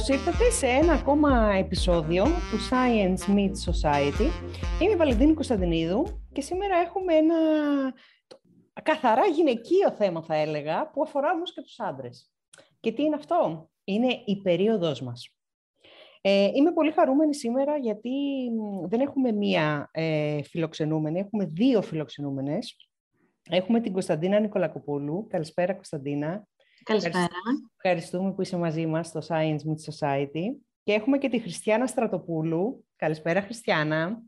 Καλώς ήρθατε σε ένα ακόμα επεισόδιο του Science Meets Society. Είμαι η Βαλεντίνη Κωνσταντινίδου και σήμερα έχουμε ένα καθαρά γυναικείο θέμα θα έλεγα που αφορά όμως και τους άντρες. Και τι είναι αυτό; Είναι η περίοδος μας. Ε, είμαι πολύ χαρούμενη σήμερα γιατί δεν έχουμε μία ε, φιλοξενούμενη, έχουμε δύο φιλοξενούμενες. Έχουμε την Κωνσταντίνα Νικολακοπούλου. Καλησπέρα Κωνσταντίνα. Καλησπέρα. Ευχαριστούμε που είσαι μαζί μας στο Science Meet Society. Και έχουμε και τη Χριστιανά Στρατοπούλου. Καλησπέρα Χριστιανά.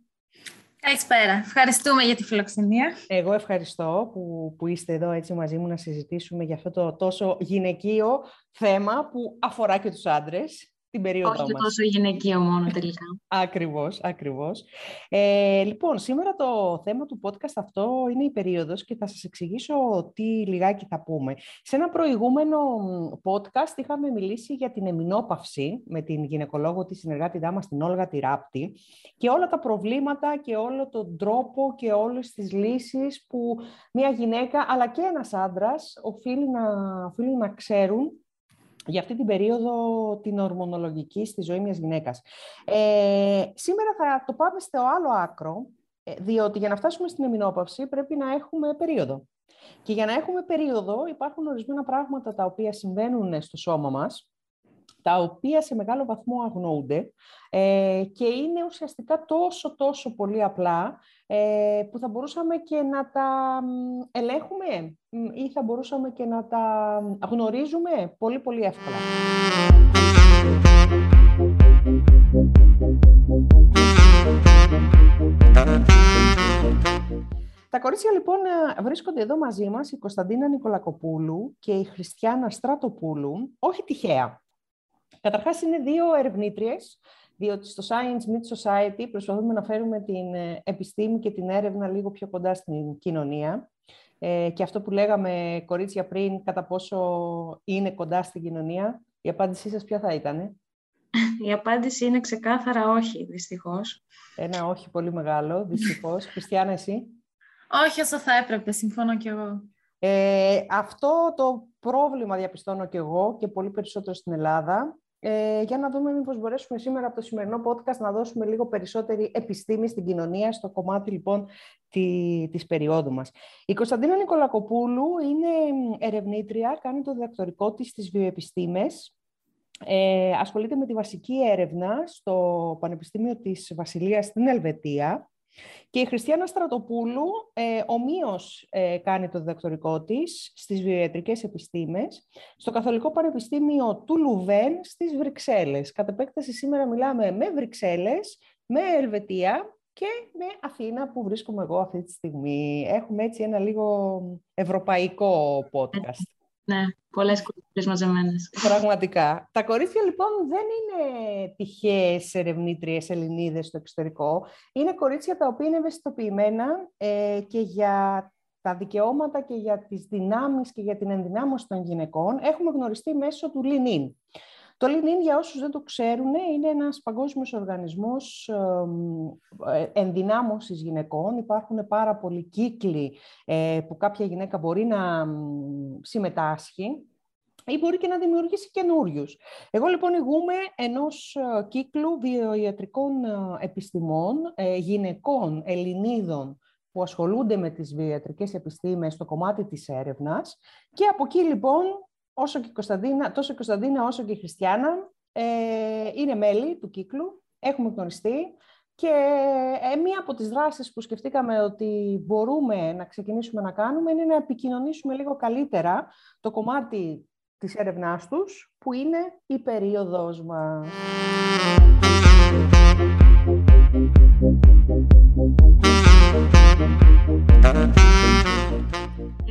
Καλησπέρα. Ευχαριστούμε για τη φιλοξενία. Εγώ ευχαριστώ που, που είστε εδώ έτσι μαζί μου να συζητήσουμε για αυτό το τόσο γυναικείο θέμα που αφορά και τους άντρες την περίοδο Όχι μας. τόσο γυναικείο μόνο τελικά. ακριβώς, ακριβώς. Ε, λοιπόν, σήμερα το θέμα του podcast αυτό είναι η περίοδος και θα σας εξηγήσω τι λιγάκι θα πούμε. Σε ένα προηγούμενο podcast είχαμε μιλήσει για την εμινόπαυση με την γυναικολόγο τη συνεργάτη μας, την Όλγα Τυράπτη και όλα τα προβλήματα και όλο τον τρόπο και όλες τις λύσεις που μια γυναίκα αλλά και ένας άντρας οφείλει να, οφείλουν να ξέρουν για αυτή την περίοδο την ορμονολογική στη ζωή μιας γυναίκας. Ε, σήμερα θα το πάμε στο άλλο άκρο, ε, διότι για να φτάσουμε στην εμεινόπαυση πρέπει να έχουμε περίοδο. Και για να έχουμε περίοδο υπάρχουν ορισμένα πράγματα τα οποία συμβαίνουν στο σώμα μας, τα οποία σε μεγάλο βαθμό αγνοούνται ε, και είναι ουσιαστικά τόσο τόσο πολύ απλά ε, που θα μπορούσαμε και να τα ελέγχουμε ή θα μπορούσαμε και να τα γνωρίζουμε πολύ πολύ εύκολα. Τα κορίτσια λοιπόν βρίσκονται εδώ μαζί μας η Κωνσταντίνα Νικολακοπούλου και η Χριστιανά Στρατοπούλου, όχι τυχαία. Καταρχάς είναι δύο ερευνήτριες, διότι στο Science Meet Society προσπαθούμε να φέρουμε την ε, επιστήμη και την έρευνα λίγο πιο κοντά στην κοινωνία. Ε, και αυτό που λέγαμε, κορίτσια, πριν, κατά πόσο είναι κοντά στην κοινωνία, η απάντησή σας ποια θα ήταν; Η απάντηση είναι ξεκάθαρα όχι, δυστυχώς. Ένα όχι πολύ μεγάλο, δυστυχώς. Χριστιανά, εσύ; Όχι όσο θα έπρεπε, συμφωνώ κι εγώ. Ε, αυτό το πρόβλημα διαπιστώνω κι εγώ και πολύ περισσότερο στην Ελλάδα ε, για να δούμε μήπως μπορέσουμε σήμερα από το σημερινό podcast να δώσουμε λίγο περισσότερη επιστήμη στην κοινωνία, στο κομμάτι λοιπόν τη, της περίοδου μας. Η Κωνσταντίνα Νικολακοπούλου είναι ερευνήτρια, κάνει το διδακτορικό της στις βιοεπιστήμες, ε, ασχολείται με τη βασική έρευνα στο Πανεπιστήμιο της Βασιλείας στην Ελβετία και η Χριστιανά Στρατοπούλου ε, ομοίως ε, κάνει το διδακτορικό της στις βιοιατρικές επιστήμες στο Καθολικό Πανεπιστήμιο του Λουβέν στις Βρυξέλλες. Κατ' επέκταση σήμερα μιλάμε με Βρυξέλλες, με Ελβετία και με Αθήνα που βρίσκομαι εγώ αυτή τη στιγμή. Έχουμε έτσι ένα λίγο ευρωπαϊκό podcast. Ναι, πολλές κορίτσια μαζεμένες. Πραγματικά. Τα κορίτσια λοιπόν δεν είναι τυχαίες ερευνήτριες Ελληνίδες στο εξωτερικό. Είναι κορίτσια τα οποία είναι ευαισθητοποιημένα ε, και για τα δικαιώματα και για τις δυνάμεις και για την ενδυνάμωση των γυναικών έχουμε γνωριστεί μέσω του Lean το LinkedIn, για όσους δεν το ξέρουν, είναι ένας παγκόσμιος οργανισμός ε, ενδυνάμωσης γυναικών. Υπάρχουν πάρα πολλοί κύκλοι ε, που κάποια γυναίκα μπορεί να συμμετάσχει ή μπορεί και να δημιουργήσει καινούριους. Εγώ λοιπόν ηγούμε ενός ε, κύκλου βιοιατρικών επιστημών, γυναικών, Ελληνίδων, που ασχολούνται με τις βιοιατρικές επιστήμες στο κομμάτι της έρευνας και από εκεί λοιπόν όσο και η Κωνσταντίνα, τόσο η Κωνσταντίνα όσο και η Χριστιανά ε, είναι μέλη του κύκλου, έχουμε γνωριστεί και ε, μία από τις δράσεις που σκεφτήκαμε ότι μπορούμε να ξεκινήσουμε να κάνουμε είναι να επικοινωνήσουμε λίγο καλύτερα το κομμάτι της έρευνάς τους, που είναι η περίοδος μας.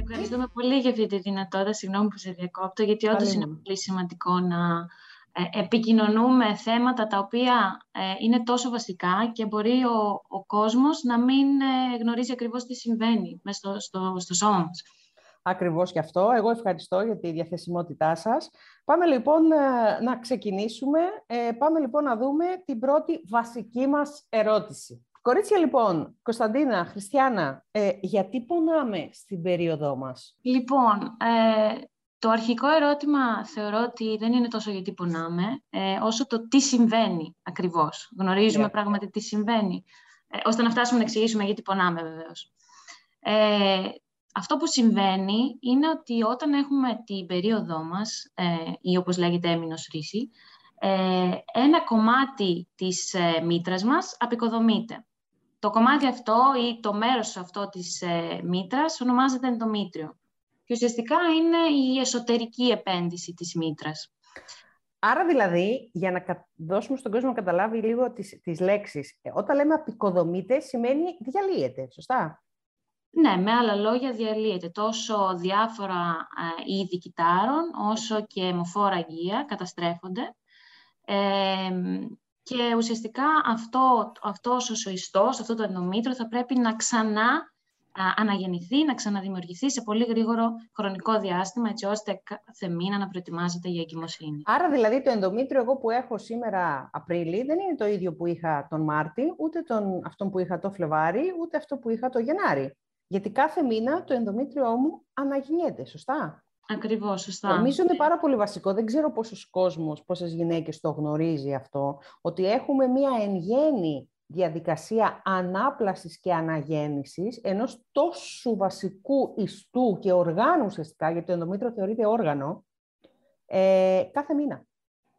Ευχαριστούμε πολύ για αυτή τη δυνατότητα. Συγγνώμη που σε διακόπτω, γιατί όντως είναι πολύ σημαντικό να ε, επικοινωνούμε θέματα τα οποία ε, είναι τόσο βασικά και μπορεί ο, ο κόσμος να μην ε, γνωρίζει ακριβώς τι συμβαίνει μέσα στο, στο, στο σώμα μας. Ακριβώς και αυτό. Εγώ ευχαριστώ για τη διαθεσιμότητά σας. Πάμε λοιπόν να ξεκινήσουμε. Πάμε λοιπόν να δούμε την πρώτη βασική μας ερώτηση. Κορίτσια λοιπόν, Κωνσταντίνα, Χριστιανά, ε, γιατί πονάμε στην περίοδό μας; Λοιπόν, ε, Το αρχικό ερώτημα θεωρώ ότι δεν είναι τόσο γιατί πονάμε, ε, όσο το τι συμβαίνει ακριβώς. Γνωρίζουμε yeah. πράγματι τι συμβαίνει, ε, ώστε να φτάσουμε να εξηγήσουμε γιατί πονάμε βεβαίως. Ε, αυτό που συμβαίνει είναι ότι όταν έχουμε την περίοδό μας, ε, ή όπως λέγεται έμεινος ρίση, ε, ένα κομμάτι της ε, μήτρας μας απεικοδομείται. Το κομμάτι αυτό ή το μέρος αυτό της ε, μήτρας ονομάζεται ενδομήτριο. Και ουσιαστικά είναι η εσωτερική επένδυση της μήτρας. Άρα δηλαδή, για να δώσουμε στον κόσμο να καταλάβει λίγο τις, τις λέξεις, ε, όταν λέμε απεικοδομείται σημαίνει διαλύεται, σωστά; Ναι, με άλλα λόγια διαλύεται τόσο διάφορα ε, είδη κυτάρων, όσο και αιμοφόρα γεία καταστρέφονται. Ε, και ουσιαστικά αυτό, αυτός ο σοϊστός, αυτό το ενδομήτρο θα πρέπει να ξανά αναγεννηθεί, να ξαναδημιουργηθεί σε πολύ γρήγορο χρονικό διάστημα, έτσι ώστε κάθε μήνα να προετοιμάζεται για εγκυμοσύνη. Άρα δηλαδή το ενδομήτριο εγώ που έχω σήμερα Απρίλη δεν είναι το ίδιο που είχα τον Μάρτι, ούτε τον, αυτό που είχα το Φλεβάρι, ούτε αυτό που είχα το Γενάρη. Γιατί κάθε μήνα το ενδομήτριό μου αναγεννιέται, σωστά; Ακριβώς, σωστά. Νομίζω είναι πάρα πολύ βασικό. Δεν ξέρω πόσος κόσμος, πόσες γυναίκες το γνωρίζει αυτό, ότι έχουμε μία εν γέννη διαδικασία ανάπλασης και αναγέννησης ενός τόσο βασικού ιστού και οργάνου ουσιαστικά, γιατί το ενδομήτριο θεωρείται όργανο, ε, κάθε μήνα.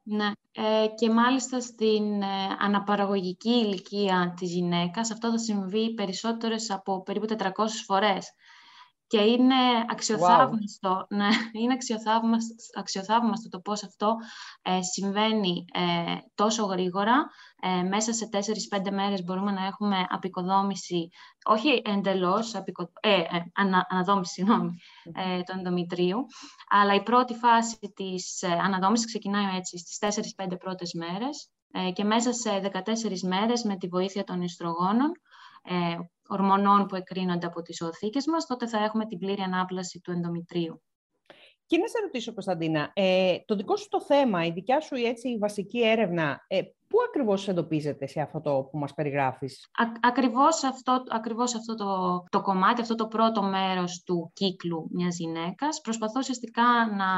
Ναι, ε, και μάλιστα στην ε, αναπαραγωγική ηλικία της γυναίκας αυτό θα συμβεί περισσότερες από περίπου 400 φορές. Και είναι αξιοθαύμαστο, ναι, είναι αξιοθαύμαστο, το πώς αυτό ε, συμβαίνει ε, τόσο γρήγορα. Ε, μέσα σε 4-5 μέρες μπορούμε να έχουμε απεικοδόμηση, όχι εντελώς, απεικο, ε, ε ανα, αναδόμηση συγγνώμη, του ενδομητρίου, αλλά η πρώτη φάση της αναδόμησης ξεκινάει έτσι στις 4-5 πρώτες μέρες και μέσα σε 14 μέρες με τη βοήθεια των ιστρογόνων ορμονών που εκρίνονται από τις οθήκες μας, τότε θα έχουμε την πλήρη ανάπλαση του ενδομητρίου. Και να σε ρωτήσω, Κωνσταντίνα, ε, το δικό σου το θέμα, η δικιά σου έτσι, η βασική έρευνα, ε, πού ακριβώς εντοπίζεται σε αυτό το που μας περιγράφεις; Α, ακριβώς αυτό, ακριβώς αυτό το, το κομμάτι, αυτό το πρώτο μέρος του κύκλου μιας γυναίκας. Προσπαθώ ουσιαστικά να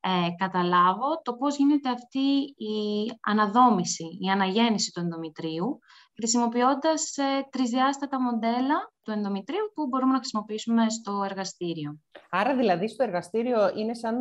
ε, καταλάβω το πώς γίνεται αυτή η αναδόμηση, η αναγέννηση του ενδομητρίου, χρησιμοποιώντας ε, τρισδιάστατα μοντέλα του ενδομητρίου που μπορούμε να χρησιμοποιήσουμε στο εργαστήριο. Άρα δηλαδή στο εργαστήριο είναι σαν,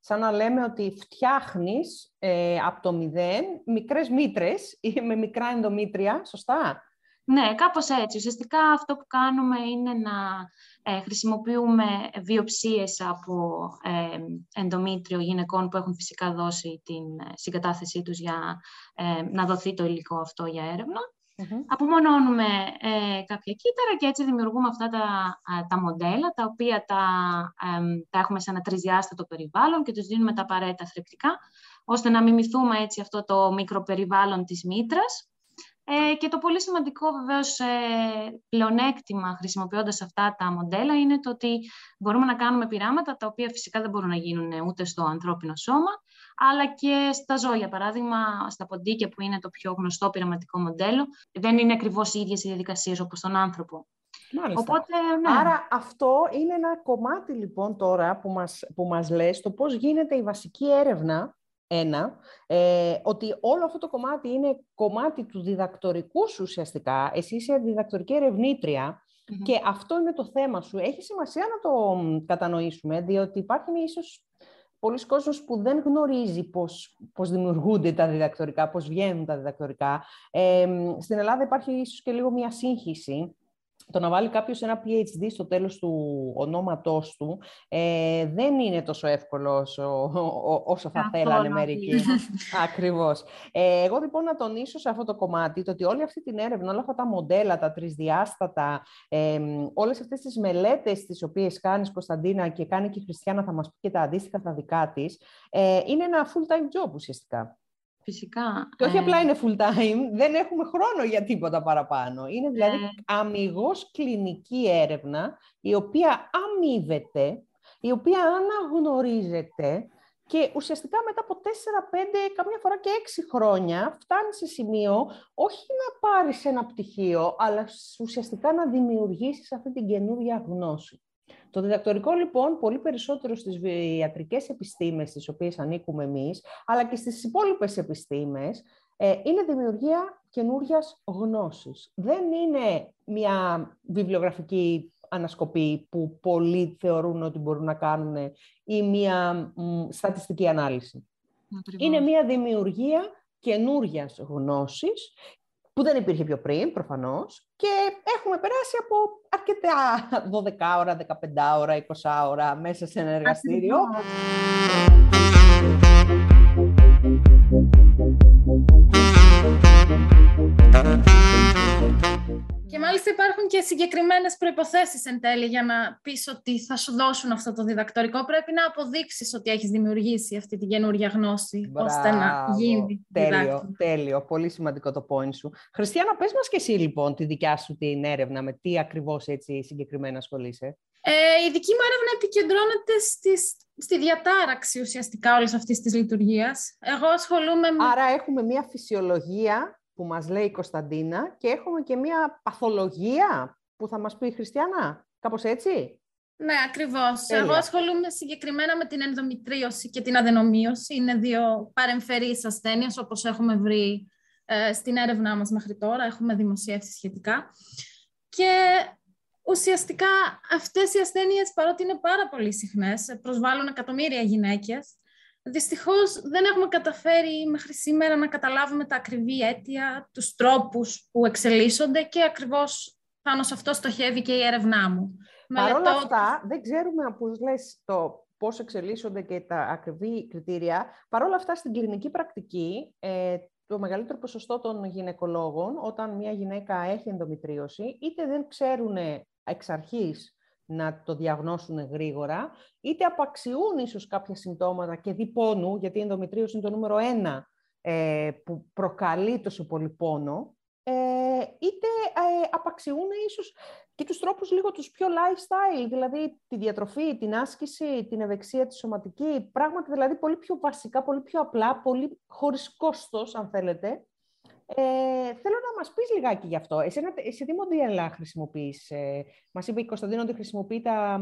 σαν να λέμε ότι φτιάχνεις ε, από το μηδέν μικρές μήτρες ή με μικρά ενδομήτρια, σωστά; Ναι, κάπως έτσι. Ουσιαστικά αυτό που κάνουμε είναι να ε, χρησιμοποιούμε βιοψίες από ε, ενδομήτριο γυναικών που έχουν φυσικά δώσει την ε, συγκατάθεσή τους για ε, να δοθεί το υλικό αυτό για έρευνα mm Απομονώνουμε ε, κάποια κύτταρα και έτσι δημιουργούμε αυτά τα, τα μοντέλα, τα οποία τα, τα έχουμε σε ένα τρισδιάστατο περιβάλλον και τους δίνουμε τα απαραίτητα θρεπτικά, ώστε να μιμηθούμε έτσι αυτό το μικροπεριβάλλον της μήτρας. Ε, και το πολύ σημαντικό βεβαίως ε, πλεονέκτημα χρησιμοποιώντας αυτά τα μοντέλα είναι το ότι μπορούμε να κάνουμε πειράματα τα οποία φυσικά δεν μπορούν να γίνουν ούτε στο ανθρώπινο σώμα αλλά και στα ζώα. Παράδειγμα, στα ποντίκια που είναι το πιο γνωστό πειραματικό μοντέλο, δεν είναι ακριβώς οι ίδιες οι διαδικασίες όπως τον άνθρωπο. Μάλιστα. Οπότε, ναι. Άρα αυτό είναι ένα κομμάτι λοιπόν τώρα που μας, που μας λες το πώς γίνεται η βασική έρευνα ένα, ε, ότι όλο αυτό το κομμάτι είναι κομμάτι του διδακτορικού σου ουσιαστικά. Εσύ είσαι διδακτορική και αυτό είναι το θέμα σου. Έχει σημασία να το κατανοήσουμε, διότι υπάρχει ίσως πολλοί κόσμος που δεν γνωρίζει πώς, πώς δημιουργούνται τα διδακτορικά, πώς βγαίνουν τα διδακτορικά. Ε, στην Ελλάδα υπάρχει ίσως και λίγο μια σύγχυση το να βάλει κάποιος ένα PhD στο τέλος του ονόματός του ε, δεν είναι τόσο εύκολο όσο, όσο θα θέλανε μερικοί. Ακριβώς. Ε, εγώ λοιπόν να τονίσω σε αυτό το κομμάτι το ότι όλη αυτή την έρευνα, όλα αυτά τα μοντέλα, τα τρισδιάστατα, ε, όλες αυτές τις μελέτες τις οποίες κάνεις Κωνσταντίνα και κάνει και η Χριστιανά θα μας πει και τα αντίστοιχα τα δικά της, ε, είναι ένα full-time job ουσιαστικά. Φυσικά. Και όχι ε... απλά είναι full time, δεν έχουμε χρόνο για τίποτα παραπάνω. Είναι δηλαδή ε... αμυγός κλινική έρευνα, η οποία αμείβεται, η οποία αναγνωρίζεται και ουσιαστικά μετά από 4, 5, καμιά φορά και 6 χρόνια φτάνει σε σημείο όχι να πάρεις ένα πτυχίο, αλλά ουσιαστικά να δημιουργήσεις αυτή την καινούργια γνώση. Το διδακτορικό λοιπόν πολύ περισσότερο στις ιατρικές επιστήμες στις οποίες ανήκουμε εμείς, αλλά και στις υπόλοιπες επιστήμες, ε, είναι δημιουργία καινούρια γνώσης. Δεν είναι μια βιβλιογραφική ανασκοπή που πολλοί θεωρούν ότι μπορούν να κάνουν ή μια στατιστική ανάλυση. Είναι μια δημιουργία καινούρια γνώσης που δεν υπήρχε πιο πριν, προφανώς, και έχουμε περάσει από αρκετά 12 ώρα, 15 ώρα, 20 ώρα μέσα σε ένα εργαστήριο. Μάλιστα υπάρχουν και συγκεκριμένες προποθέσει εν τέλει για να πεις ότι θα σου δώσουν αυτό το διδακτορικό. Πρέπει να αποδείξεις ότι έχεις δημιουργήσει αυτή την καινούργια γνώση, ώστε να γίνει. Τέλειο, τέλειο. Πολύ σημαντικό το point σου. Χριστιανά, πες μας και εσύ λοιπόν τη δικιά σου την έρευνα, με τι ακριβώς έτσι συγκεκριμένα ασχολείσαι; Ε, η δική μου έρευνα επικεντρώνεται στις, στη διατάραξη ουσιαστικά όλης αυτής της λειτουργίας. Εγώ ασχολούμαι με. Άρα έχουμε μια φυσιολογία που μας λέει η Κωνσταντίνα και έχουμε και μία παθολογία που θα μας πει η Χριστιανά. Κάπως έτσι; Ναι, ακριβώς. Εγώ ασχολούμαι συγκεκριμένα με την ενδομητρίωση και την αδενομίωση. Είναι δύο παρεμφερείς ασθένειες, όπως έχουμε βρει ε, στην έρευνά μας μέχρι τώρα. Έχουμε δημοσιεύσει σχετικά. Και ουσιαστικά αυτές οι ασθένειες, παρότι είναι πάρα πολύ συχνές, προσβάλλουν εκατομμύρια γυναίκες, Δυστυχώς δεν έχουμε καταφέρει μέχρι σήμερα να καταλάβουμε τα ακριβή αίτια, τους τρόπους που εξελίσσονται και ακριβώς πάνω σε αυτό στοχεύει και η έρευνά μου. Παρ' όλα αυτά, δεν ξέρουμε, όπως λες, το πώς εξελίσσονται και τα ακριβή κριτήρια. Παρ' όλα αυτά, στην κλινική πρακτική, ε, το μεγαλύτερο ποσοστό των γυναικολόγων, όταν μια γυναίκα έχει ενδομητρίωση, είτε δεν ξέρουν εξ αρχής να το διαγνώσουν γρήγορα, είτε απαξιούν ίσως κάποια συμπτώματα και δι πόνου, γιατί η ενδομητρίωση είναι το νούμερο ένα ε, που προκαλεί τόσο πολύ πόνο, ε, είτε ε, απαξιούν ίσως και τους τρόπους λίγο τους πιο lifestyle, δηλαδή τη διατροφή, την άσκηση, την ευεξία τη σωματική, πράγματα δηλαδή πολύ πιο βασικά, πολύ πιο απλά, πολύ χωρίς κόστος, αν θέλετε, ε, θέλω να μας πεις λιγάκι γι' αυτό. Εσένα, εσύ τι μοντέλα χρησιμοποιείς. Ε, μας είπε η Κωνσταντίνο ότι χρησιμοποιεί τα,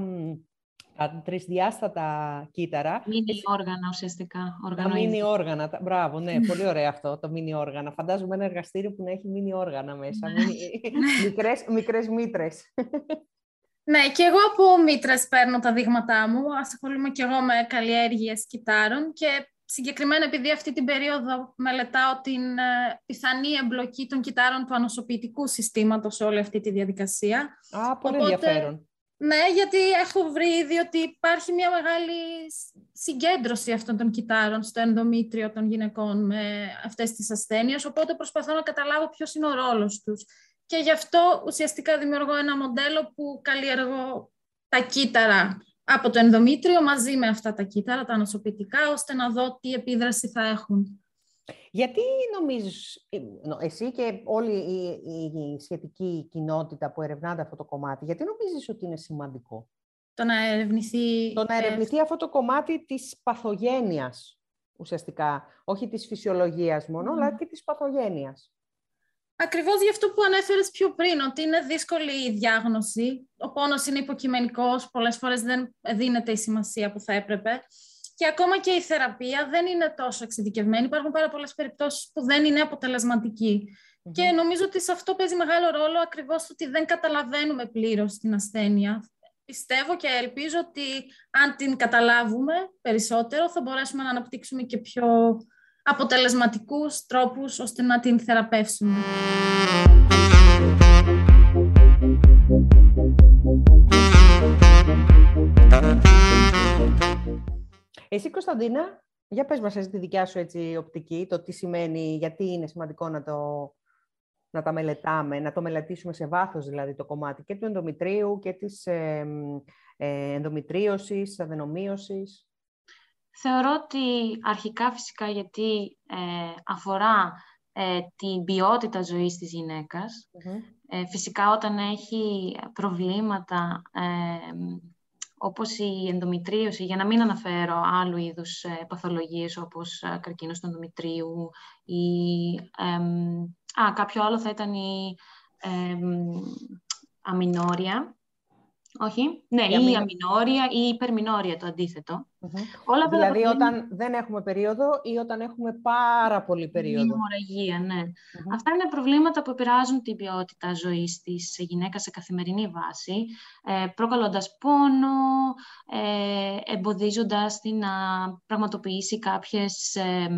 τα τρισδιάστατα κύτταρα. Μίνι όργανα ουσιαστικά. Τα μίνι όργανα. Τα, μπράβο, ναι, πολύ ωραίο αυτό το μίνι όργανα. Φαντάζομαι ένα εργαστήριο που να έχει μίνι όργανα μέσα. Ναι. μικρές, μικρές μήτρες. Ναι, και εγώ από μήτρες παίρνω τα δείγματά μου. Ασχολούμαι και εγώ με καλλιέργειες κυτάρων και Συγκεκριμένα επειδή αυτή την περίοδο μελετάω την ε, πιθανή εμπλοκή των κυτάρων του ανοσοποιητικού συστήματος σε όλη αυτή τη διαδικασία. Α, πολύ Οπότε, ενδιαφέρον. Ναι, γιατί έχω βρει ήδη ότι υπάρχει μια μεγάλη συγκέντρωση αυτών των κυτάρων στο ενδομήτριο των γυναικών με αυτές τις ασθένειες, οπότε προσπαθώ να καταλάβω ποιος είναι ο ρόλος τους. Και γι' αυτό ουσιαστικά δημιουργώ ένα μοντέλο που καλλιεργώ τα κύτταρα από το ενδομήτριο μαζί με αυτά τα κύτταρα, τα νοσοποιητικά, ώστε να δω τι επίδραση θα έχουν. Γιατί νομίζεις, ε, εσύ και όλη η, σχετική κοινότητα που ερευνάται αυτό το κομμάτι, γιατί νομίζεις ότι είναι σημαντικό; Το να ερευνηθεί... Το να ερευνηθεί αυτό το κομμάτι της παθογένειας, ουσιαστικά. Όχι της φυσιολογίας μόνο, αλλά και της παθογένειας. Ακριβώς γι' αυτό που ανέφερες πιο πριν, ότι είναι δύσκολη η διάγνωση. Ο πόνος είναι υποκειμενικός, πολλές φορές δεν δίνεται η σημασία που θα έπρεπε. Και ακόμα και η θεραπεία δεν είναι τόσο εξειδικευμένη. Υπάρχουν πάρα πολλές περιπτώσεις που δεν είναι Και νομίζω ότι σε αυτό παίζει μεγάλο ρόλο ακριβώς ότι δεν καταλαβαίνουμε πλήρως την ασθένεια. Πιστεύω και ελπίζω ότι αν την καταλάβουμε περισσότερο θα μπορέσουμε να αναπτύξουμε και πιο αποτελεσματικούς τρόπους ώστε να την θεραπεύσουμε. Εσύ, Κωνσταντίνα, για πες μας τη δικιά σου έτσι, οπτική, το τι σημαίνει, γιατί είναι σημαντικό να, το, να τα μελετάμε, να το μελετήσουμε σε βάθος δηλαδή το κομμάτι και του ενδομητρίου και της ε, ε, ενδομητρίωσης, αδενομίωσης. Θεωρώ ότι αρχικά φυσικά γιατί ε, αφορά ε, την ποιότητα ζωής της γυναικας ε, φυσικά όταν έχει προβλήματα όπως η ενδομητρίωση, για να μην αναφέρω άλλου είδους παθολογίες όπως καρκίνος του ενδομητρίου ή α, κάποιο άλλο θα ήταν η αμινόρια, όχι; Ναι, ή η αμινόρια ή η υπερμινόρια το αντίθετο. Όλα δηλαδή όταν δεν έχουμε περίοδο ή όταν έχουμε πάρα πολύ περίοδο. Η μοραγία, ναι. Αυτά είναι προβλήματα που επηρεάζουν την ποιότητα ζωής της γυναίκας σε καθημερινή βάση, ε, προκαλώντας πόνο, ε, εμποδίζοντας την να πραγματοποιήσει κάποιες ε,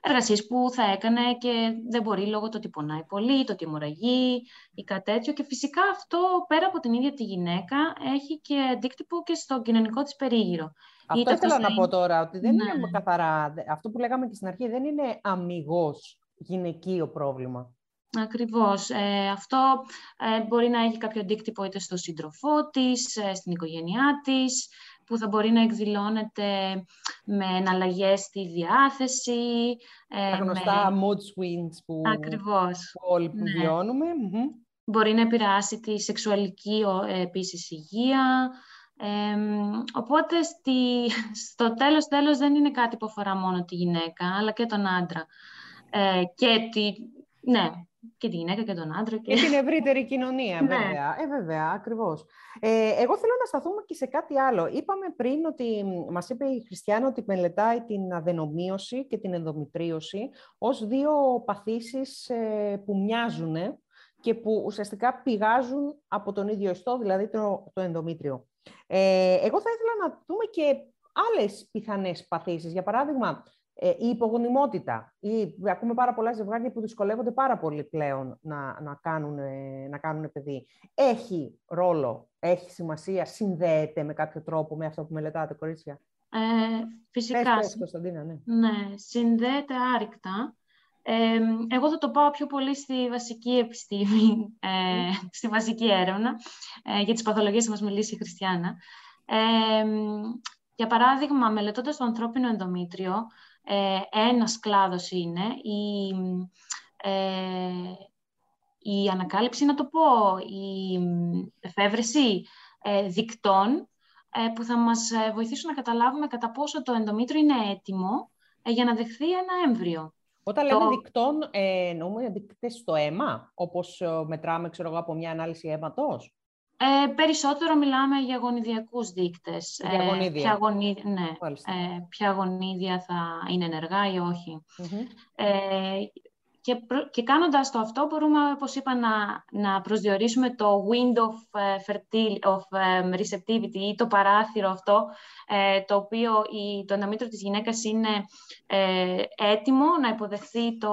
εργασίες που θα έκανε και δεν μπορεί λόγω του ότι πονάει πολύ, το ότι μοραγεί ή κάτι τέτοιο. Και φυσικά αυτό πέρα από την ίδια τη γυναίκα έχει και αντίκτυπο και στο κοινωνικό της περίγυρο. Αυτό ήθελα να πω τώρα, ότι δεν είναι ναι. καθαρά, αυτό που λέγαμε και στην αρχή, δεν είναι αμυγός γυναικείο πρόβλημα. Ακριβώς. Ε, αυτό ε, μπορεί να έχει κάποιο αντίκτυπο είτε στο σύντροφό της, ε, στην οικογένειά της, που θα μπορεί να εκδηλώνεται με εναλλαγές στη διάθεση. Τα γνωστά mood swings που, Ακριβώς. που όλοι ναι. βιώνουμε. Μπορεί να επηρεάσει τη σεξουαλική επίσης υγεία, οπότε στη, στο τέλος τέλος δεν είναι κάτι που αφορά μόνο τη γυναίκα, αλλά και τον άντρα. Ε, και, τη, ναι, και τη γυναίκα και τον άντρα. Και, και την ευρύτερη κοινωνία, ναι. βέβαια. Ε, βέβαια, ακριβώς. Ε, εγώ θέλω να σταθούμε και σε κάτι άλλο. Είπαμε πριν ότι, μας είπε η Χριστιανά ότι μελετάει την αδενομίωση και την ενδομητρίωση ως δύο παθήσεις ε, που μοιάζουν και που ουσιαστικά πηγάζουν από τον ίδιο ιστό, δηλαδή το, το ενδομήτριο. Ε, εγώ θα ήθελα να δούμε και άλλες πιθανές παθήσεις. Για παράδειγμα, ε, η υπογονιμότητα. Ή, ακούμε πάρα πολλά ζευγάρια που δυσκολεύονται πάρα πολύ πλέον να, να, κάνουν, να κάνουν παιδί. Έχει ρόλο, έχει σημασία, συνδέεται με κάποιο τρόπο με αυτό που μελετάτε, κορίτσια; Ε, φυσικά. Πες, Κωνσταντίνα, ναι. ναι, συνδέεται άρρηκτα. Ε, εγώ θα το πάω πιο πολύ στη βασική επιστήμη, ε, στη βασική έρευνα. Ε, για τις παθολογίες θα μας μιλήσει η Χριστιανά. Ε, για παράδειγμα, μελετώντας το ανθρώπινο ενδομήτριο, ε, ένας κλάδος είναι η, ε, η ανακάλυψη, να το πω, η εφεύρεση ε, δικτών ε, που θα μας βοηθήσουν να καταλάβουμε κατά πόσο το ενδομήτριο είναι έτοιμο για να δεχθεί ένα έμβριο. Όταν λέμε δικτών, ε, εννοούμε δείκτες στο αίμα, όπως ε, μετράμε, ξέρω εγώ, από μια ανάλυση αίματος; Ε, περισσότερο μιλάμε για γονιδιακούς δείκτες. Για γονίδια. ποια, γονίδια, ναι, ε, ποια γονίδια θα είναι ενεργά ή όχι. Ε, και, και κάνοντας το αυτό μπορούμε, όπως είπα, να, να προσδιορίσουμε το window of, fertil, of receptivity ή το παράθυρο αυτό, ε, το οποίο η, το ενδομήτρο της γυναίκας είναι ε, έτοιμο να υποδεχθεί το,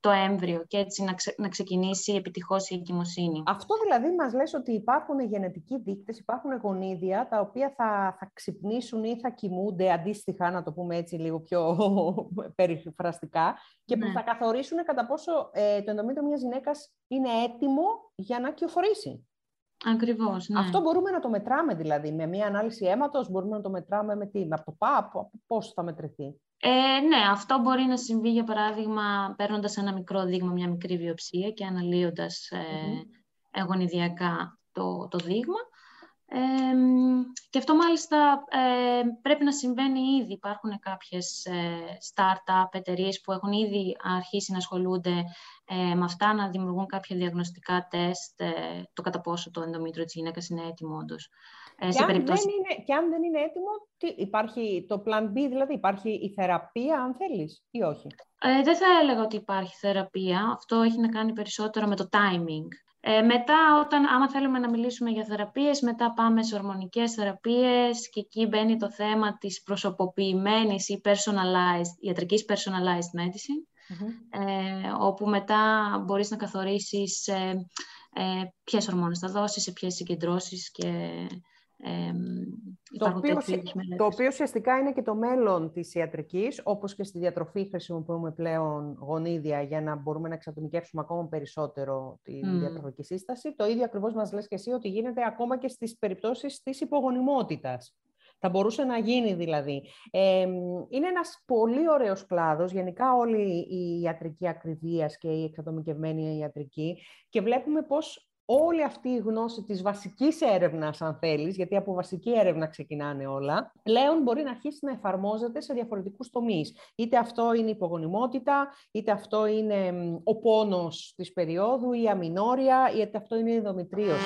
το έμβριο και έτσι να, να ξεκινήσει επιτυχώς η εγκυμοσύνη. Αυτό δηλαδή μας λες ότι υπάρχουν γενετικοί δείκτες, υπάρχουν γονίδια τα οποία θα, θα ξυπνήσουν ή θα κοιμούνται αντίστοιχα, να το πούμε έτσι λίγο πιο περιφραστικά, και που ναι. θα καθορίσουν κατά πόσο ε, το ενδομήτριο μιας γυναίκας είναι έτοιμο για να κυοφορήσει. Ακριβώς, ναι. Αυτό μπορούμε να το μετράμε δηλαδή, με μια ανάλυση αίματος, μπορούμε να το μετράμε με τι, από το ΠΑΠ, πώς θα μετρηθεί. Ε, ναι, αυτό μπορεί να συμβεί, για παράδειγμα, παίρνοντας ένα μικρό δείγμα, μια μικρή βιοψία και αναλύοντας ε, εγωνιδιακά το, το δείγμα και αυτό μάλιστα ε, πρέπει να συμβαίνει ήδη. Υπάρχουν κάποιες ε, startup εταιρείες που έχουν ήδη αρχίσει να ασχολούνται ε, με αυτά, να δημιουργούν κάποια διαγνωστικά τεστ, ε, το κατά πόσο το ενδομήτριο της γυναίκας είναι έτοιμο όντως. Ε, και, αν περιπτώσει... δεν είναι, και αν δεν είναι έτοιμο, τι, υπάρχει το plan B, δηλαδή υπάρχει η θεραπεία, αν θέλεις, ή όχι; Ε, δεν θα έλεγα ότι υπάρχει θεραπεία. Αυτό έχει να κάνει περισσότερο με το timing. Ε, μετά, όταν, άμα θέλουμε να μιλήσουμε για θεραπείες, μετά πάμε σε ορμονικές θεραπείες και εκεί μπαίνει το θέμα της προσωποποιημένης ή personalized, ιατρικής personalized medicine, ε, όπου μετά μπορείς να καθορίσεις ε, ε, ποιες ορμόνες θα δώσεις, σε ποιες συγκεντρώσεις και το, οποίο, το οποίο ουσιαστικά είναι και το μέλλον της ιατρικής, όπως και στη διατροφή χρησιμοποιούμε πλέον γονίδια για να μπορούμε να εξατομικεύσουμε ακόμα περισσότερο τη mm. διατροφική σύσταση. Το ίδιο ακριβώς μας λες και εσύ ότι γίνεται ακόμα και στις περιπτώσεις της υπογονιμότητας. Θα μπορούσε να γίνει δηλαδή. Ε, είναι ένας πολύ ωραίος κλάδος, γενικά όλη η ιατρική ακριβίας και η εξατομικευμένη ιατρική και βλέπουμε πώς όλη αυτή η γνώση της βασικής έρευνας, αν θέλεις, γιατί από βασική έρευνα ξεκινάνε όλα, πλέον μπορεί να αρχίσει να εφαρμόζεται σε διαφορετικούς τομείς. Είτε αυτό είναι η υπογονιμότητα, είτε αυτό είναι ο πόνος της περίοδου, η αμινόρια, είτε αυτό είναι η δομητρίωση.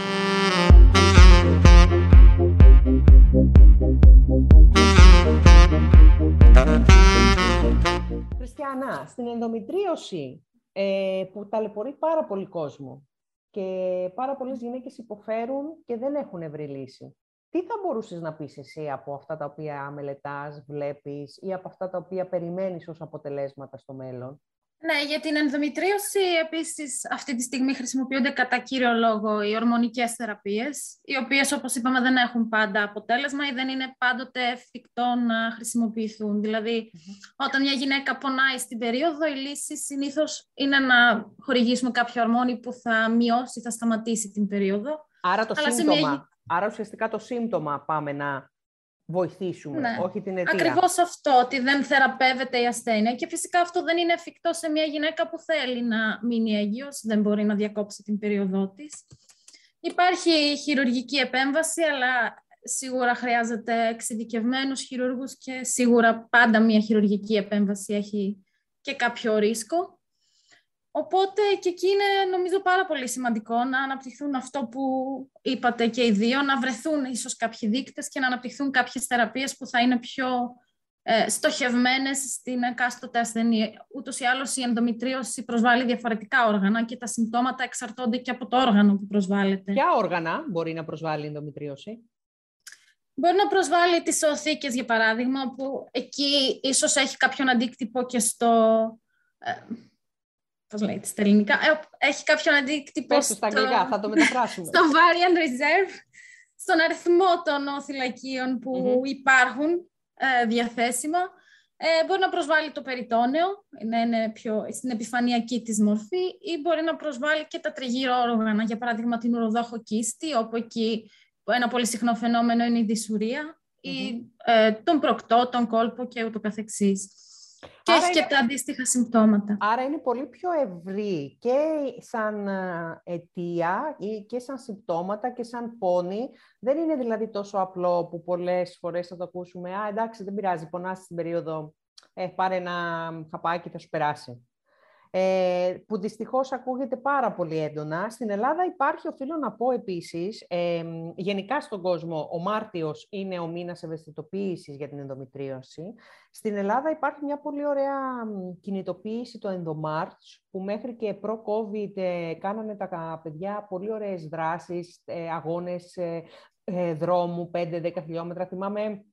Χριστιανά, στην ενδομητρίωση ε, που ταλαιπωρεί πάρα πολύ κόσμο και πάρα πολλές γυναίκες υποφέρουν και δεν έχουν βρει λύση. Τι θα μπορούσες να πεις εσύ από αυτά τα οποία μελετάς, βλέπεις ή από αυτά τα οποία περιμένεις ως αποτελέσματα στο μέλλον; Ναι, για την ενδομητρίωση επίσης αυτή τη στιγμή χρησιμοποιούνται κατά κύριο λόγο οι ορμονικές θεραπείες, οι οποίες όπως είπαμε δεν έχουν πάντα αποτέλεσμα ή δεν είναι πάντοτε εφικτό να χρησιμοποιηθούν. Δηλαδή, όταν μια γυναίκα πονάει στην περίοδο, η λύση συνήθως είναι να χορηγήσουμε κάποιο ορμόνη που θα μειώσει, θα σταματήσει την περίοδο. Άρα το σύμπτωμα, άρα ουσιαστικά το σύμπτωμα πάμε να βοηθήσουμε, ναι. όχι την αιτία. Ακριβώς αυτό, ότι δεν θεραπεύεται η ασθένεια και φυσικά αυτό δεν είναι εφικτό σε μια γυναίκα που θέλει να μείνει έγκυος, δεν μπορεί να διακόψει την περίοδό της. Υπάρχει χειρουργική επέμβαση, αλλά σίγουρα χρειάζεται εξειδικευμένους χειρούργους και σίγουρα πάντα μια χειρουργική επέμβαση έχει και κάποιο ρίσκο. Οπότε και εκεί είναι νομίζω πάρα πολύ σημαντικό να αναπτυχθούν αυτό που είπατε και οι δύο, να βρεθούν ίσως κάποιοι δείκτες και να αναπτυχθούν κάποιες θεραπείες που θα είναι πιο ε, στοχευμένες στην εκάστοτε ασθενή. Ούτως ή άλλως η ενδομητρίωση προσβάλλει διαφορετικά όργανα και τα συμπτώματα εξαρτώνται και από το όργανο που προσβάλλεται. Ποια όργανα μπορεί να προσβάλλει η ενδομητρίωση; Μπορεί να προσβάλλει τις οθήκες, για παράδειγμα, που εκεί ίσως έχει κάποιον αντίκτυπο και στο... Ε, πώς λέγεται στα ελληνικά, ε, έχει κάποιον αντίκτυπο στο, στα αγγλικά, θα το μεταφράσουμε. στο variant reserve, στον αριθμό των οθυλακίων που υπάρχουν ε, διαθέσιμα. Ε, μπορεί να προσβάλλει το περιτόνεο, να είναι πιο στην επιφανειακή της μορφή ή μπορεί να προσβάλλει και τα τριγύρω όργανα, για παράδειγμα την ουροδόχο κίστη, όπου εκεί ένα πολύ συχνό φαινόμενο είναι η δυσουρία ή ε, τον προκτό, τον κόλπο και ούτω καθεξής. Και έχει και τα αντίστοιχα συμπτώματα. Άρα είναι πολύ πιο ευρύ και σαν ε, αιτία και σαν συμπτώματα και σαν πόνη. Δεν είναι δηλαδή τόσο απλό που πολλές φορές θα το ακούσουμε «Α, εντάξει, δεν πειράζει, πονάς στην περίοδο, ε, πάρε ένα χαπάκι, θα σου περάσει» ε, που δυστυχώς ακούγεται πάρα πολύ έντονα. Στην Ελλάδα υπάρχει, οφείλω να πω επίσης, ε, γενικά στον κόσμο, ο Μάρτιος είναι ο μήνας ευαισθητοποίησης για την ενδομητρίωση. Στην Ελλάδα υπάρχει μια πολύ ωραία κινητοποίηση το Ενδομάρτς, που μέχρι και προ-COVID ε, κάνανε τα παιδιά πολύ ωραίες δράσεις, ε, αγώνες ε, δρόμου, 5-10 χιλιόμετρα. Θυμάμαι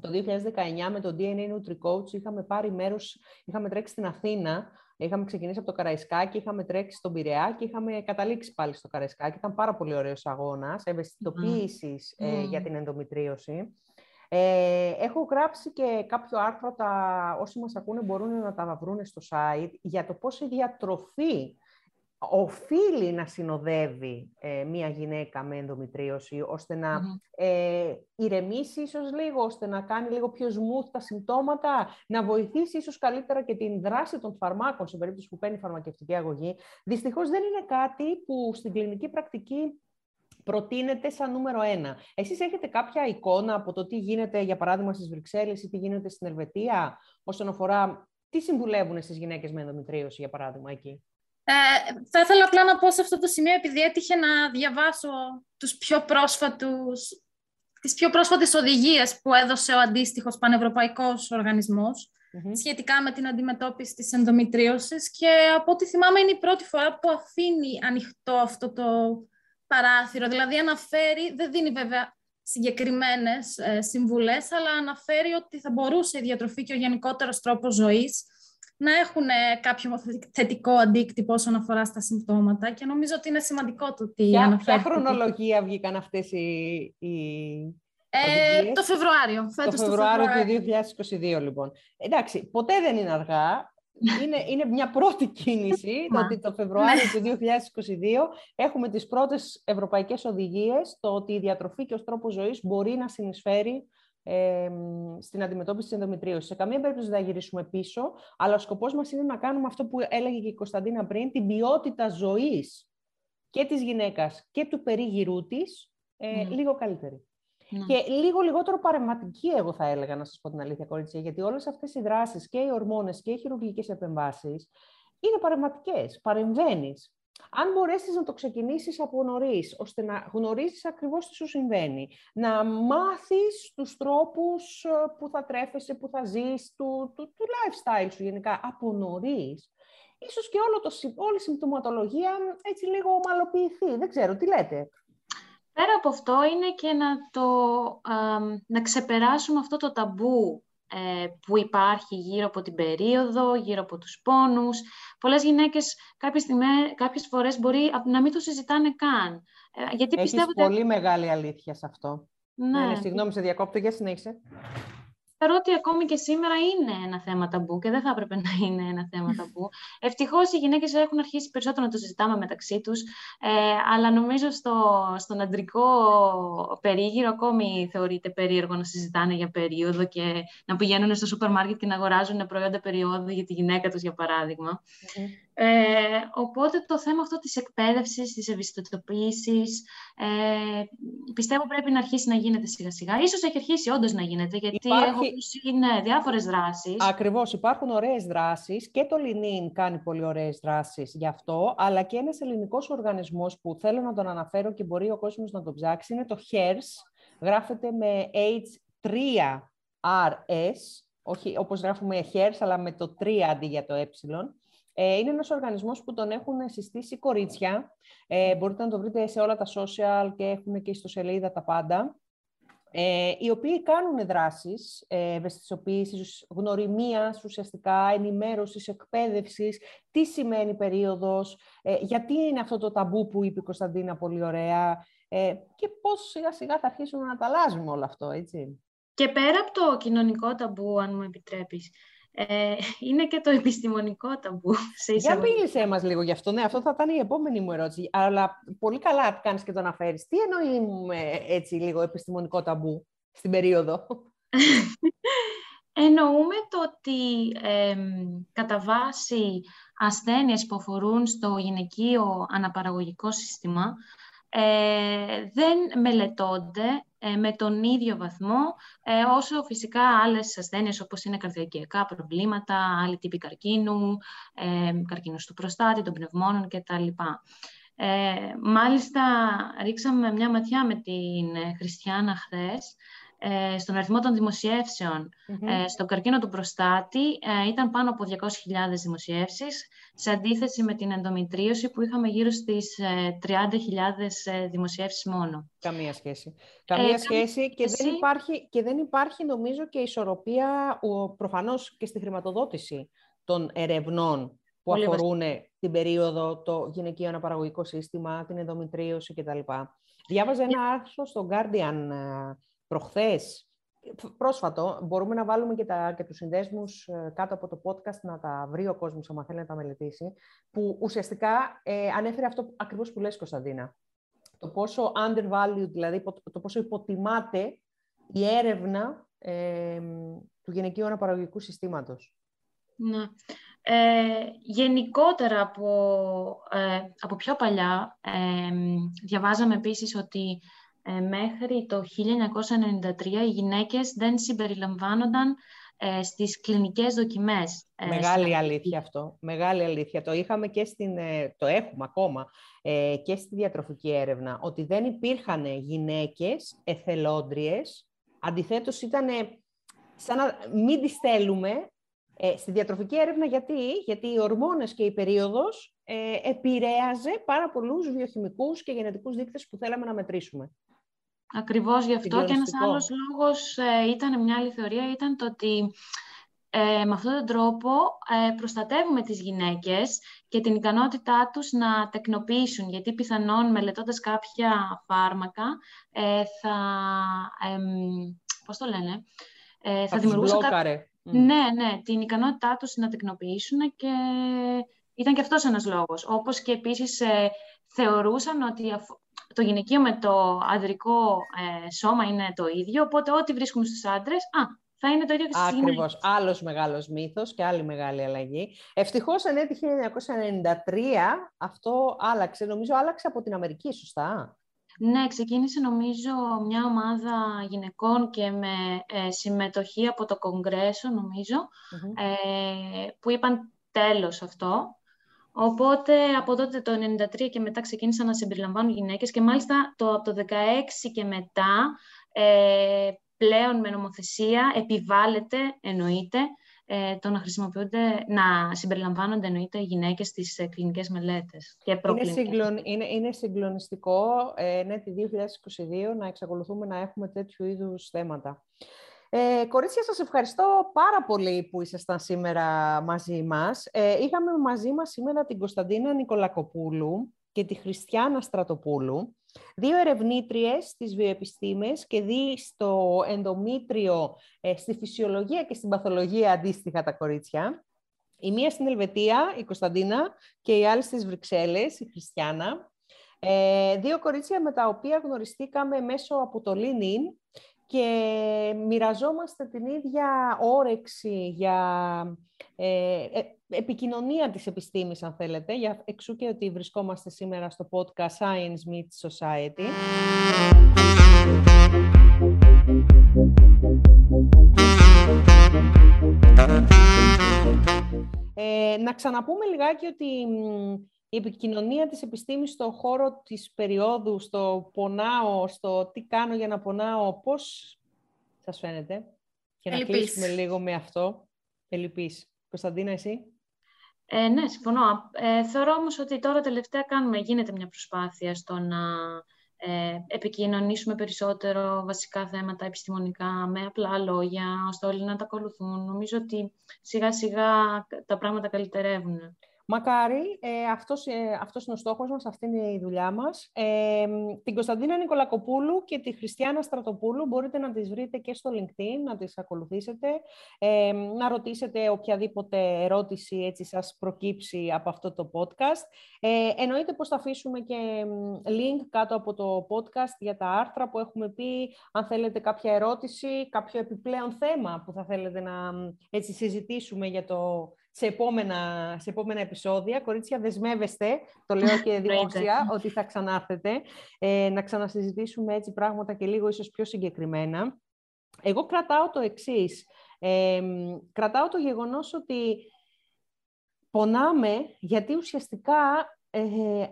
το 2019 με το DNA NutriCoach είχαμε πάρει μέρος, είχαμε τρέξει στην Αθήνα Είχαμε ξεκινήσει από το Καραϊσκάκι, είχαμε τρέξει στον Πειραιά και είχαμε καταλήξει πάλι στο Καραϊσκάκι. Ήταν πάρα πολύ ωραίος αγώνας, ευαισθητοποίησης ε, για την ενδομητρίωση. Ε, έχω γράψει και κάποιο άρθρο, τα, όσοι μας ακούνε μπορούν να τα βρουν στο site, για το πώς η διατροφή οφείλει να συνοδεύει ε, μία γυναίκα με ενδομητρίωση, ώστε να ε, ηρεμήσει ίσως λίγο, ώστε να κάνει λίγο πιο smooth τα συμπτώματα, να βοηθήσει ίσως καλύτερα και την δράση των φαρμάκων σε περίπτωση που παίρνει φαρμακευτική αγωγή. Δυστυχώς δεν είναι κάτι που στην κλινική πρακτική προτείνεται σαν νούμερο ένα. Εσείς έχετε κάποια εικόνα από το τι γίνεται, για παράδειγμα, στις Βρυξέλλες ή τι γίνεται στην Ελβετία, όσον αφορά τι συμβουλεύουν στις γυναίκες με ενδομητρίωση, για παράδειγμα, εκεί; Ε, θα ήθελα απλά να πω σε αυτό το σημείο, επειδή έτυχε να διαβάσω τους πιο πρόσφατους, τις πιο πρόσφατες οδηγίες που έδωσε ο αντίστοιχος πανευρωπαϊκός σχετικά με την αντιμετώπιση της ενδομητρίωσης και από ό,τι θυμάμαι είναι η πρώτη φορά που αφήνει ανοιχτό αυτό το παράθυρο. Δηλαδή αναφέρει, δεν δίνει βέβαια συγκεκριμένες ε, συμβουλές, αλλά αναφέρει ότι θα μπορούσε η διατροφή και ο γενικότερος τρόπος ζωής να έχουν κάποιο θετικό αντίκτυπο όσον αφορά στα συμπτώματα και νομίζω ότι είναι σημαντικό το ότι Ποια, ποια χρονολογία βγήκαν αυτές οι, οι ε, το Φεβρουάριο. το Φεβρουάριο του 2022 λοιπόν. Εντάξει, ποτέ δεν είναι αργά. Είναι, είναι μια πρώτη κίνηση το ότι το Φεβρουάριο του 2022 έχουμε τις πρώτες ευρωπαϊκές οδηγίες το ότι η διατροφή και ο τρόπος ζωής μπορεί να συνεισφέρει ε, στην αντιμετώπιση της ενδομητρίωσης. Σε καμία περίπτωση δεν θα γυρίσουμε πίσω, αλλά ο σκοπός μας είναι να κάνουμε αυτό που έλεγε και η Κωνσταντίνα πριν, την ποιότητα ζωής και της γυναίκας και του περίγυρού της, ε, ναι. λίγο καλύτερη. Ναι. Και λίγο λιγότερο παρεμβατική, εγώ θα έλεγα, να σας πω την αλήθεια, κορίτσια, γιατί όλες αυτές οι δράσεις και οι ορμόνες και οι χειρουργικές επεμβάσεις είναι παρεμβατικές, παρεμβαίνεις. Αν μπορέσεις να το ξεκινήσεις από νωρίς, ώστε να γνωρίζεις ακριβώς τι σου συμβαίνει, να μάθεις τους τρόπους ε, που θα τρέφεσαι, που θα ζεις, του, του, του lifestyle σου γενικά από νωρίς, ίσως και όλο το, όλη η συμπτωματολογία έτσι λίγο ομαλοποιηθεί. Δεν ξέρω, τι λέτε; Πέρα από αυτό είναι και να, το, να ξεπεράσουμε αυτό το ταμπού ε, που υπάρχει γύρω από την περίοδο, γύρω από τους πόνους. Πολλές γυναίκες κάποιες, στιγμές, κάποιες φορές μπορεί να μην το συζητάνε καν. Ε, γιατί Έχεις πιστεύω πολύ μεγάλη αλήθεια σε αυτό. Ναι, ναι συγγνώμη, σε διακόπτω, για συνέχισε. Θεωρώ ότι ακόμη και σήμερα είναι ένα θέμα ταμπού και δεν θα έπρεπε να είναι ένα θέμα ταμπού. Ευτυχώς οι γυναίκες έχουν αρχίσει περισσότερο να το συζητάμε μεταξύ τους, ε, αλλά νομίζω στο, στον αντρικό περίγυρο ακόμη θεωρείται περίεργο να συζητάνε για περίοδο και να πηγαίνουν στο σούπερ μάρκετ και να αγοράζουν προϊόντα περίοδου για τη γυναίκα τους, για παράδειγμα. Ε, οπότε το θέμα αυτό της εκπαίδευσης, της ευαισθητοποίησης, ε, πιστεύω πρέπει να αρχίσει να γίνεται σιγά σιγά. Ίσως έχει αρχίσει όντως να γίνεται, γιατί Υπάρχει... έχω είναι διάφορες δράσεις. Ακριβώς, υπάρχουν ωραίες δράσεις και το Λινίν κάνει πολύ ωραίες δράσεις γι' αυτό, αλλά και ένας ελληνικός οργανισμός που θέλω να τον αναφέρω και μπορεί ο κόσμος να τον ψάξει, είναι το HERS, γράφεται με H3RS, όχι όπως γράφουμε HERS, αλλά με το 3 αντί για το ε. Ε, είναι ένας οργανισμός που τον έχουν συστήσει κορίτσια. Ε, μπορείτε να το βρείτε σε όλα τα social και έχουν και στο σελίδα τα πάντα. Ε, οι οποίοι κάνουν δράσεις ε, ευαισθησοποίησης, γνωριμίας ουσιαστικά, ενημέρωσης, εκπαίδευσης, τι σημαίνει περίοδος, ε, γιατί είναι αυτό το ταμπού που είπε η Κωνσταντίνα πολύ ωραία ε, και πώς σιγά σιγά θα αρχίσουμε να τα αλλάζουμε όλο αυτό, έτσι. Και πέρα από το κοινωνικό ταμπού, αν μου επιτρέπεις, ε, είναι και το επιστημονικό ταμπού. Σε Για μίλησέ μας λίγο γι' αυτό. Ναι, αυτό θα ήταν η επόμενη μου ερώτηση. Αλλά πολύ καλά κάνεις και το αναφέρεις. Τι εννοούμε έτσι λίγο επιστημονικό ταμπού στην περίοδο; Εννοούμε το ότι ε, κατά βάση ασθένειες που αφορούν στο γυναικείο αναπαραγωγικό σύστημα ε, δεν μελετώνται ε, με τον ίδιο βαθμό ε, όσο φυσικά άλλες ασθένειες όπως είναι καρδιακά προβλήματα, άλλοι τύποι καρκίνου, ε, καρκίνος του προστάτη, των πνευμόνων κτλ. Ε, μάλιστα, ρίξαμε μια ματιά με την Χριστιανά χθες ε, στον αριθμό των δημοσιεύσεων ε, στον καρκίνο του προστάτη ε, ήταν πάνω από 200.000 δημοσιεύσεις, σε αντίθεση με την ενδομητρίωση που είχαμε γύρω στις 30.000 δημοσιεύσεις μόνο. Καμία σχέση. Καμία σχέση και, δεν υπάρχει, και δεν υπάρχει νομίζω και ισορροπία προφανώς και στη χρηματοδότηση των ερευνών που αφορούν την περίοδο, το γυναικείο αναπαραγωγικό σύστημα, την ενδομητρίωση κτλ. Διάβαζα ένα άρθρο στο Guardian προχθές, πρόσφατο, μπορούμε να βάλουμε και, τα, και τους συνδέσμους ε, κάτω από το podcast να τα βρει ο κόσμος, άμα θέλει να τα μελετήσει, που ουσιαστικά ε, ανέφερε αυτό ακριβώς που λες, Κωνσταντίνα. Το πόσο undervalued, δηλαδή το πόσο υποτιμάται η έρευνα ε, του γυναικείου αναπαραγωγικού συστήματος. Ναι. Ε, γενικότερα από, ε, από πιο παλιά ε, διαβάζαμε επίσης ότι ε, μέχρι το 1993 οι γυναίκες δεν συμπεριλαμβάνονταν ε, στις κλινικές δοκιμές. Ε, Μεγάλη αλήθεια αυτό. Μεγάλη αλήθεια. Το είχαμε και στην, το έχουμε ακόμα και στη διατροφική έρευνα, ότι δεν υπήρχαν γυναίκες εθελόντριες. Αντιθέτως ήταν σαν να μην τις θέλουμε στη διατροφική έρευνα. Γιατί, γιατί οι ορμόνες και η περίοδος επηρέαζε πάρα πολλούς βιοχημικούς και γενετικούς δείκτες που θέλαμε να μετρήσουμε. Ακριβώς γι' αυτό και ένας άλλος λόγος ε, ήταν μια άλλη θεωρία, ήταν το ότι ε, με αυτόν τον τρόπο ε, προστατεύουμε τις γυναίκες και την ικανότητά τους να τεκνοποιήσουν, γιατί πιθανόν μελετώντας κάποια φάρμακα ε, θα, ε, πώς το λένε, ε, θα, δημιουργούσαν Ναι, ναι, την ικανότητά τους να τεκνοποιήσουν και ήταν και αυτός ένας λόγος. Όπως και επίσης θεωρούσαν ότι το γυναικείο με το ανδρικό ε, σώμα είναι το ίδιο, οπότε ό,τι βρίσκουμε στους άντρες, α, θα είναι το ίδιο και στις Ακριβώς. Άλλος μεγάλος μύθος και άλλη μεγάλη αλλαγή. Ευτυχώς, εν έτη 1993, αυτό άλλαξε. Νομίζω άλλαξε από την Αμερική, σωστά; Ναι, ξεκίνησε νομίζω μια ομάδα γυναικών και με ε, συμμετοχή από το Κογκρέσο, νομιζω ε, που είπαν τέλος αυτό. Οπότε από τότε το 1993 και μετά ξεκίνησαν να συμπεριλαμβάνουν γυναίκες και μάλιστα το, από το 2016 και μετά ε, πλέον με νομοθεσία επιβάλλεται, εννοείται, ε, το να χρησιμοποιούνται, να συμπεριλαμβάνονται εννοείται οι γυναίκες στις ε, κλινικές μελέτες. Και είναι, συγκλον, είναι, είναι συγκλονιστικό, ε, ναι, τη 2022, να εξακολουθούμε να έχουμε τέτοιου είδους θέματα. Ε, κορίτσια, σας ευχαριστώ πάρα πολύ που ήσασταν σήμερα μαζί μας. Ε, είχαμε μαζί μας σήμερα την Κωνσταντίνα Νικολακοπούλου και τη Χριστιάνα Στρατοπούλου, δύο ερευνήτριες στις βιοεπιστήμες και δει στο ενδομήτριο, ε, στη φυσιολογία και στην παθολογία αντίστοιχα τα κορίτσια. Η μία στην Ελβετία, η Κωνσταντίνα, και η άλλη στις Βρυξέλλες, η Χριστιάνα. Ε, δύο κορίτσια με τα οποία γνωριστήκαμε μέσω από το LinkedIn και μοιραζόμαστε την ίδια όρεξη για ε, ε, επικοινωνία της επιστήμης, αν θέλετε, για εξού και ότι βρισκόμαστε σήμερα στο podcast Science Meets Society. Ε, να ξαναπούμε λιγάκι ότι η επικοινωνία της επιστήμης στον χώρο της περίοδου, στο πονάω, στο τι κάνω για να πονάω, πώς σας φαίνεται; Και να κλείσουμε λίγο με αυτό. Ελυπής. Κωνσταντίνα, εσύ; Ε, ναι, συμφωνώ. Ε, θεωρώ όμως ότι τώρα τελευταία κάνουμε, γίνεται μια προσπάθεια στο να ε, επικοινωνήσουμε περισσότερο βασικά θέματα επιστημονικά με απλά λόγια, ώστε όλοι να τα ακολουθούν. Νομίζω ότι σιγά σιγά τα πράγματα καλυτερεύουν. Μακάρι, ε, αυτός, ε, αυτός είναι ο στόχος μας, αυτή είναι η δουλειά μας. Ε, την Κωνσταντίνα Νικολακοπούλου και τη Χριστιάνα Στρατοπούλου μπορείτε να τις βρείτε και στο LinkedIn, να τις ακολουθήσετε, ε, να ρωτήσετε οποιαδήποτε ερώτηση έτσι σας προκύψει από αυτό το podcast. Ε, εννοείται πως θα αφήσουμε και link κάτω από το podcast για τα άρθρα που έχουμε πει, αν θέλετε κάποια ερώτηση, κάποιο επιπλέον θέμα που θα θέλετε να έτσι, συζητήσουμε για το σε επόμενα, σε επόμενα επεισόδια. Κορίτσια, δεσμεύεστε, το λέω και δημόσια, ότι θα ξανάρθετε, ε, να ξανασυζητήσουμε έτσι πράγματα και λίγο ίσως πιο συγκεκριμένα. Εγώ κρατάω το εξής. Ε, κρατάω το γεγονός ότι πονάμε γιατί ουσιαστικά ε,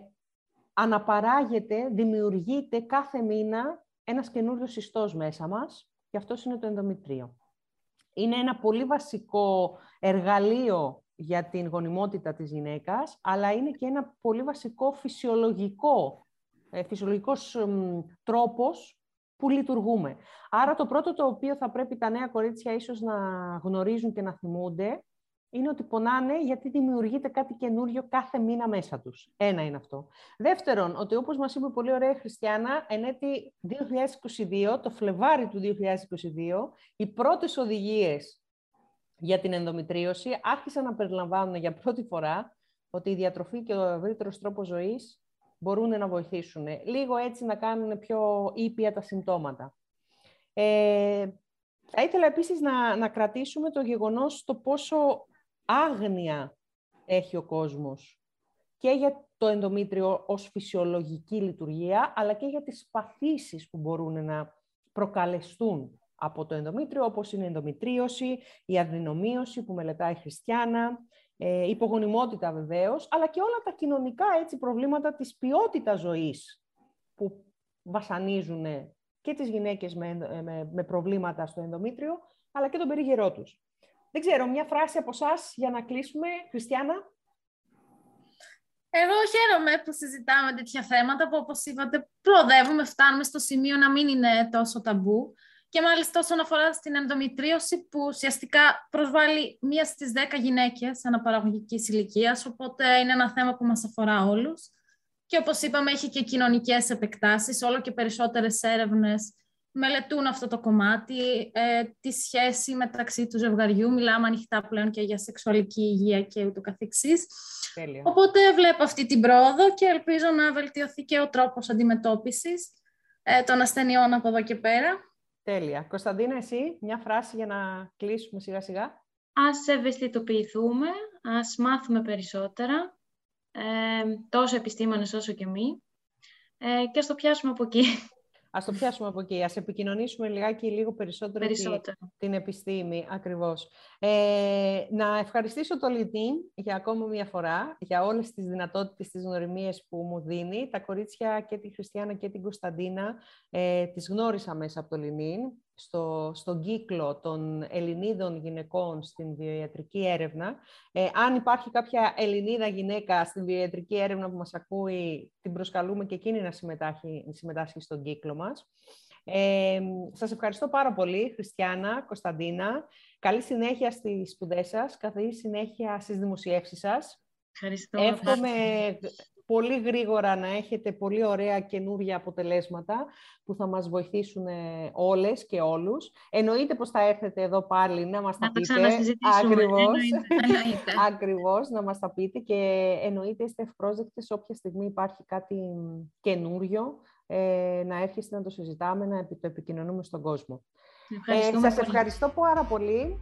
αναπαράγεται, δημιουργείται κάθε μήνα ένας καινούριος ιστός μέσα μας και αυτός είναι το ενδομητρίο είναι ένα πολύ βασικό εργαλείο για την γονιμότητα της γυναίκας, αλλά είναι και ένα πολύ βασικό φυσιολογικό, ε, φυσιολογικός τρόπος που λειτουργούμε. Άρα το πρώτο το οποίο θα πρέπει τα νέα κορίτσια ίσως να γνωρίζουν και να θυμούνται είναι ότι πονάνε γιατί δημιουργείται κάτι καινούριο κάθε μήνα μέσα τους. Ένα είναι αυτό. Δεύτερον, ότι όπως μας είπε πολύ ωραία η Χριστιανά, εν έτη 2022, το Φλεβάρι του 2022, οι πρώτες οδηγίες για την ενδομητρίωση άρχισαν να περιλαμβάνουν για πρώτη φορά ότι η διατροφή και ο ευρύτερος τρόπος ζωής μπορούν να βοηθήσουν. Λίγο έτσι να κάνουν πιο ήπια τα συμπτώματα. Ε, θα ήθελα επίσης να, να κρατήσουμε το γεγονός το πόσο άγνοια έχει ο κόσμος και για το ενδομήτριο ως φυσιολογική λειτουργία, αλλά και για τις παθήσεις που μπορούν να προκαλεστούν από το ενδομήτριο, όπως είναι η ενδομητρίωση, η αδυνομίωση που μελετάει η Χριστιανά, ε, υπογονιμότητα βεβαίως, αλλά και όλα τα κοινωνικά έτσι, προβλήματα της ποιότητας ζωής που βασανίζουν και τις γυναίκες με, με, με προβλήματα στο ενδομήτριο, αλλά και τον περίγερό τους. Δεν ξέρω, μια φράση από εσάς για να κλείσουμε. Χριστιανά. Εγώ χαίρομαι που συζητάμε τέτοια θέματα που όπως είπατε προοδεύουμε, φτάνουμε στο σημείο να μην είναι τόσο ταμπού και μάλιστα όσον αφορά στην ενδομητρίωση που ουσιαστικά προσβάλλει μία στις δέκα γυναίκες αναπαραγωγικής ηλικίας, οπότε είναι ένα θέμα που μας αφορά όλους. Και όπως είπαμε έχει και κοινωνικές επεκτάσεις, όλο και περισσότερες έρευνες μελετούν αυτό το κομμάτι, ε, τη σχέση μεταξύ του ζευγαριού. Μιλάμε ανοιχτά πλέον και για σεξουαλική υγεία και ούτω καθεξής. Τέλεια. Οπότε βλέπω αυτή την πρόοδο και ελπίζω να βελτιωθεί και ο τρόπος αντιμετώπισης ε, των ασθενειών από εδώ και πέρα. Τέλεια. Κωνσταντίνα, εσύ, μια φράση για να κλείσουμε σιγά σιγά. Ας ευαισθητοποιηθούμε, ας μάθουμε περισσότερα, ε, τόσο επιστήμονες όσο και εμείς, ε, και ας το πιάσουμε από εκεί. Ας το πιάσουμε από εκεί. Ας επικοινωνήσουμε λιγάκι λίγο περισσότερο, περισσότερο. Την, επιστήμη, ακριβώς. Ε, να ευχαριστήσω το LinkedIn για ακόμα μια φορά, για όλες τις δυνατότητες, τις γνωριμίες που μου δίνει. Τα κορίτσια και τη Χριστιανά και την Κωνσταντίνα ε, τις γνώρισα μέσα από το LinkedIn στο, στον κύκλο των Ελληνίδων γυναικών στην βιοιατρική έρευνα. Ε, αν υπάρχει κάποια Ελληνίδα γυναίκα στην βιοιατρική έρευνα που μας ακούει, την προσκαλούμε και εκείνη να συμμετάσχει, συμμετάσχει στον κύκλο μας. Ε, σας ευχαριστώ πάρα πολύ, Χριστιανά, Κωνσταντίνα. Καλή συνέχεια στις σπουδές σας, καθή συνέχεια στις δημοσιεύσεις σας. Ευχαριστώ. Εύχομαι πολύ γρήγορα να έχετε πολύ ωραία καινούργια αποτελέσματα που θα μας βοηθήσουν ε, όλες και όλους. Εννοείται πως θα έρθετε εδώ πάλι να μας τα πείτε. Ακριβώς, ακριβώς, να μας τα πείτε και εννοείται είστε ευπρόσδεκτες όποια στιγμή υπάρχει κάτι καινούριο ε, να έρχεστε να το συζητάμε, να το επικοινωνούμε στον κόσμο. Ε, σας ευχαριστώ πάρα πολύ.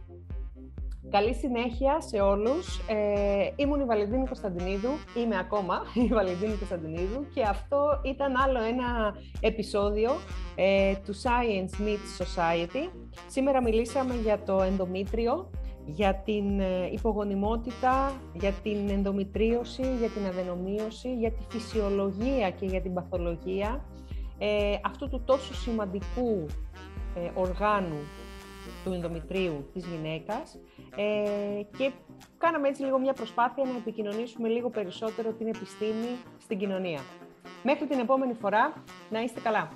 Καλή συνέχεια σε όλους. Ε, ήμουν η Βαλεντίνη Κωνσταντινίδου, είμαι ακόμα η Βαλεντίνη Κωνσταντινίδου και αυτό ήταν άλλο ένα επεισόδιο ε, του Science Meets Society. Σήμερα μιλήσαμε για το ενδομήτριο, για την ε, υπογονιμότητα, για την ενδομητρίωση, για την αδενομίωση, για τη φυσιολογία και για την παθολογία ε, αυτού του τόσο σημαντικού ε, οργάνου του ενδομητρίου της γυναίκας ε, και κάναμε έτσι λίγο μια προσπάθεια να επικοινωνήσουμε λίγο περισσότερο την επιστήμη στην κοινωνία. Μέχρι την επόμενη φορά, να είστε καλά!